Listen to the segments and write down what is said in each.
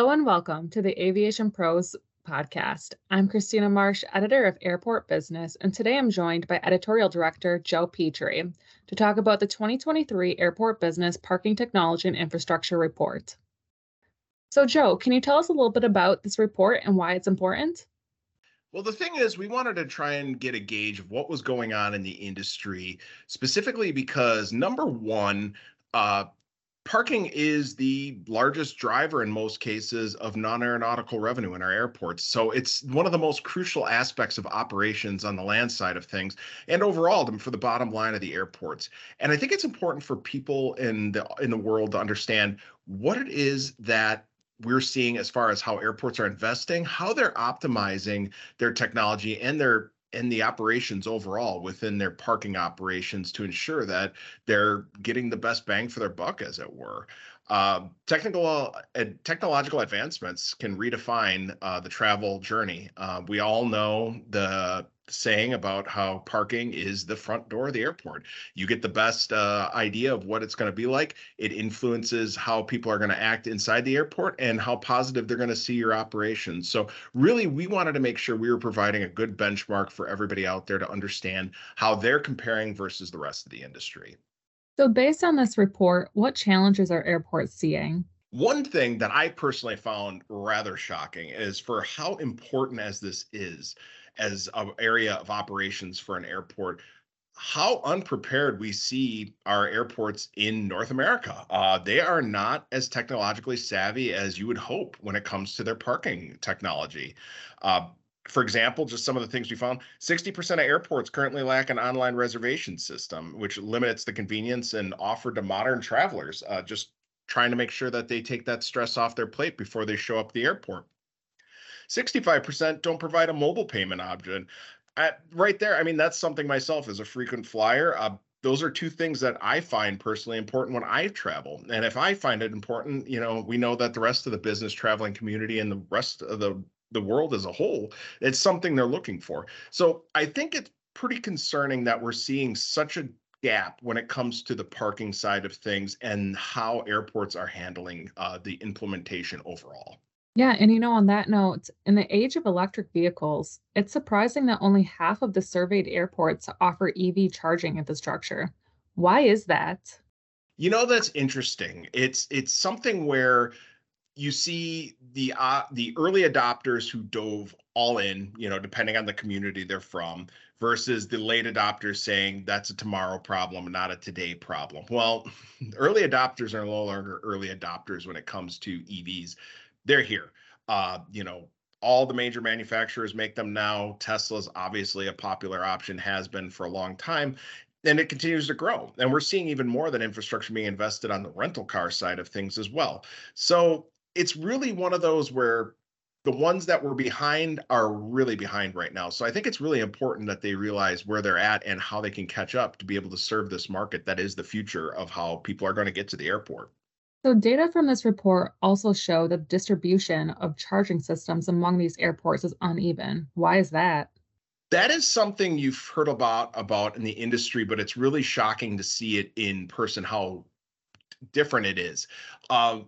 Hello and welcome to the Aviation Pros podcast. I'm Christina Marsh, editor of Airport Business, and today I'm joined by editorial director Joe Petrie to talk about the 2023 Airport Business Parking Technology and Infrastructure Report. So, Joe, can you tell us a little bit about this report and why it's important? Well, the thing is, we wanted to try and get a gauge of what was going on in the industry, specifically because number one, uh, parking is the largest driver in most cases of non-aeronautical revenue in our airports. So it's one of the most crucial aspects of operations on the land side of things and overall for the bottom line of the airports. And i think it's important for people in the in the world to understand what it is that we're seeing as far as how airports are investing how they're optimizing their technology and their and the operations overall within their parking operations to ensure that they're getting the best bang for their buck, as it were. Uh, technical uh, technological advancements can redefine uh, the travel journey. Uh, we all know the saying about how parking is the front door of the airport. You get the best uh, idea of what it's going to be like. It influences how people are going to act inside the airport and how positive they're going to see your operations. So, really, we wanted to make sure we were providing a good benchmark for everybody out there to understand how they're comparing versus the rest of the industry. So, based on this report, what challenges are airports seeing? One thing that I personally found rather shocking is for how important as this is, as an area of operations for an airport how unprepared we see our airports in North America. Uh, they are not as technologically savvy as you would hope when it comes to their parking technology. Uh, for example, just some of the things we found 60% of airports currently lack an online reservation system, which limits the convenience and offered to modern travelers, uh, just trying to make sure that they take that stress off their plate before they show up the airport. 65% don't provide a mobile payment option. At, right there, I mean, that's something myself as a frequent flyer. Uh, those are two things that I find personally important when I travel. And if I find it important, you know, we know that the rest of the business traveling community and the rest of the the world as a whole, it's something they're looking for. So I think it's pretty concerning that we're seeing such a gap when it comes to the parking side of things and how airports are handling uh, the implementation overall. Yeah, and you know, on that note, in the age of electric vehicles, it's surprising that only half of the surveyed airports offer EV charging infrastructure. Why is that? You know, that's interesting. It's it's something where you see the uh, the early adopters who dove all in, you know, depending on the community they're from, versus the late adopters saying that's a tomorrow problem, not a today problem. Well, early adopters are no longer early adopters when it comes to EVs they're here. Uh, you know, all the major manufacturers make them now. Tesla's obviously a popular option, has been for a long time, and it continues to grow. And we're seeing even more that infrastructure being invested on the rental car side of things as well. So it's really one of those where the ones that were behind are really behind right now. So I think it's really important that they realize where they're at and how they can catch up to be able to serve this market that is the future of how people are going to get to the airport. So, data from this report also show that the distribution of charging systems among these airports is uneven. Why is that? That is something you've heard about about in the industry, but it's really shocking to see it in person how different it is. Uh,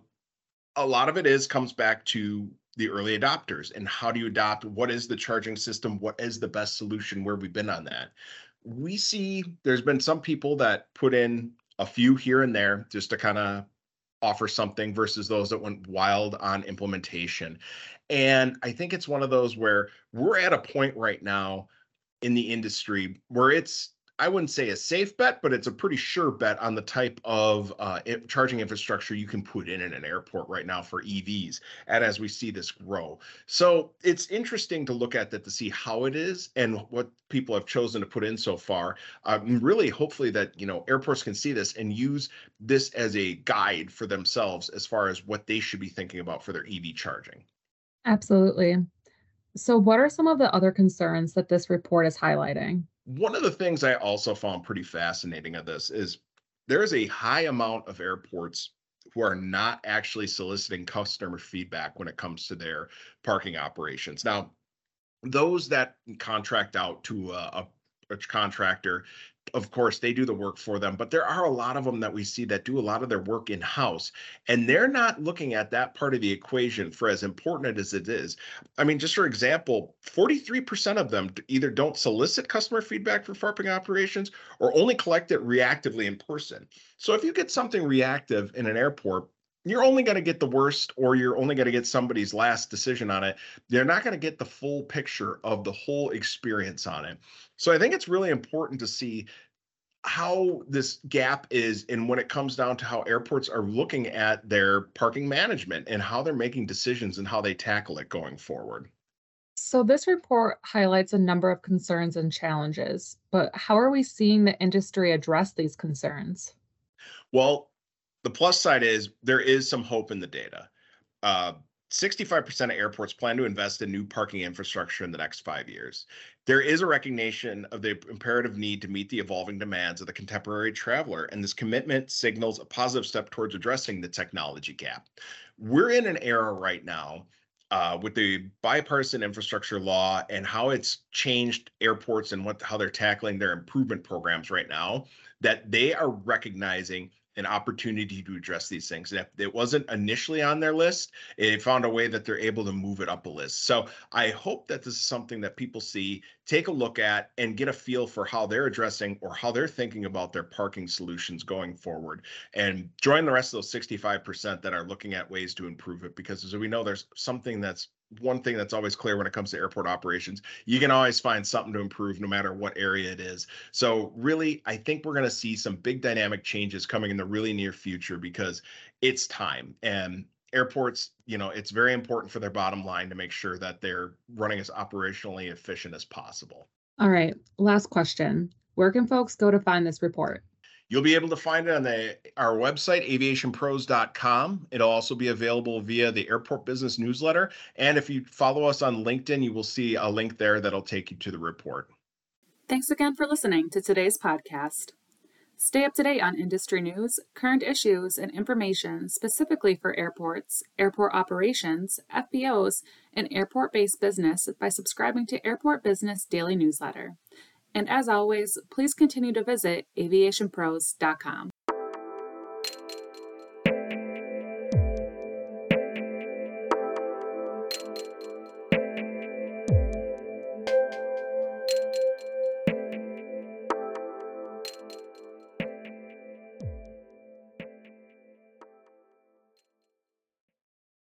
a lot of it is comes back to the early adopters and how do you adopt what is the charging system what is the best solution where we've been on that we see there's been some people that put in a few here and there just to kind of offer something versus those that went wild on implementation. And I think it's one of those where we're at a point right now in the industry where it's I wouldn't say a safe bet, but it's a pretty sure bet on the type of uh, charging infrastructure you can put in in an airport right now for EVs, and as we see this grow. So it's interesting to look at that to see how it is and what people have chosen to put in so far. Um, really, hopefully that you know airports can see this and use this as a guide for themselves as far as what they should be thinking about for their EV charging. Absolutely. So, what are some of the other concerns that this report is highlighting? One of the things I also found pretty fascinating of this is there is a high amount of airports who are not actually soliciting customer feedback when it comes to their parking operations. Now, those that contract out to a, a, a contractor of course they do the work for them but there are a lot of them that we see that do a lot of their work in house and they're not looking at that part of the equation for as important as it is. I mean just for example 43% of them either don't solicit customer feedback for parking operations or only collect it reactively in person. So if you get something reactive in an airport you're only going to get the worst or you're only going to get somebody's last decision on it. They're not going to get the full picture of the whole experience on it. So i think it's really important to see how this gap is and when it comes down to how airports are looking at their parking management and how they're making decisions and how they tackle it going forward. So this report highlights a number of concerns and challenges but how are we seeing the industry address these concerns? Well the plus side is there is some hope in the data. Uh, 65% of airports plan to invest in new parking infrastructure in the next five years. There is a recognition of the imperative need to meet the evolving demands of the contemporary traveler, and this commitment signals a positive step towards addressing the technology gap. We're in an era right now uh, with the bipartisan infrastructure law and how it's changed airports and what how they're tackling their improvement programs right now that they are recognizing an opportunity to address these things. And if it wasn't initially on their list, it found a way that they're able to move it up a list. So I hope that this is something that people see, take a look at, and get a feel for how they're addressing or how they're thinking about their parking solutions going forward. And join the rest of those 65% that are looking at ways to improve it. Because as we know, there's something that's one thing that's always clear when it comes to airport operations. You can always find something to improve no matter what area it is. So, really, I think we're going to see some big dynamic changes coming in the really near future because it's time. And airports, you know, it's very important for their bottom line to make sure that they're running as operationally efficient as possible. All right. Last question Where can folks go to find this report? You'll be able to find it on the our website, aviationpros.com. It'll also be available via the Airport Business Newsletter. And if you follow us on LinkedIn, you will see a link there that'll take you to the report. Thanks again for listening to today's podcast. Stay up to date on industry news, current issues, and information specifically for airports, airport operations, FBOs, and airport based business by subscribing to Airport Business Daily Newsletter. And as always, please continue to visit aviationpros.com.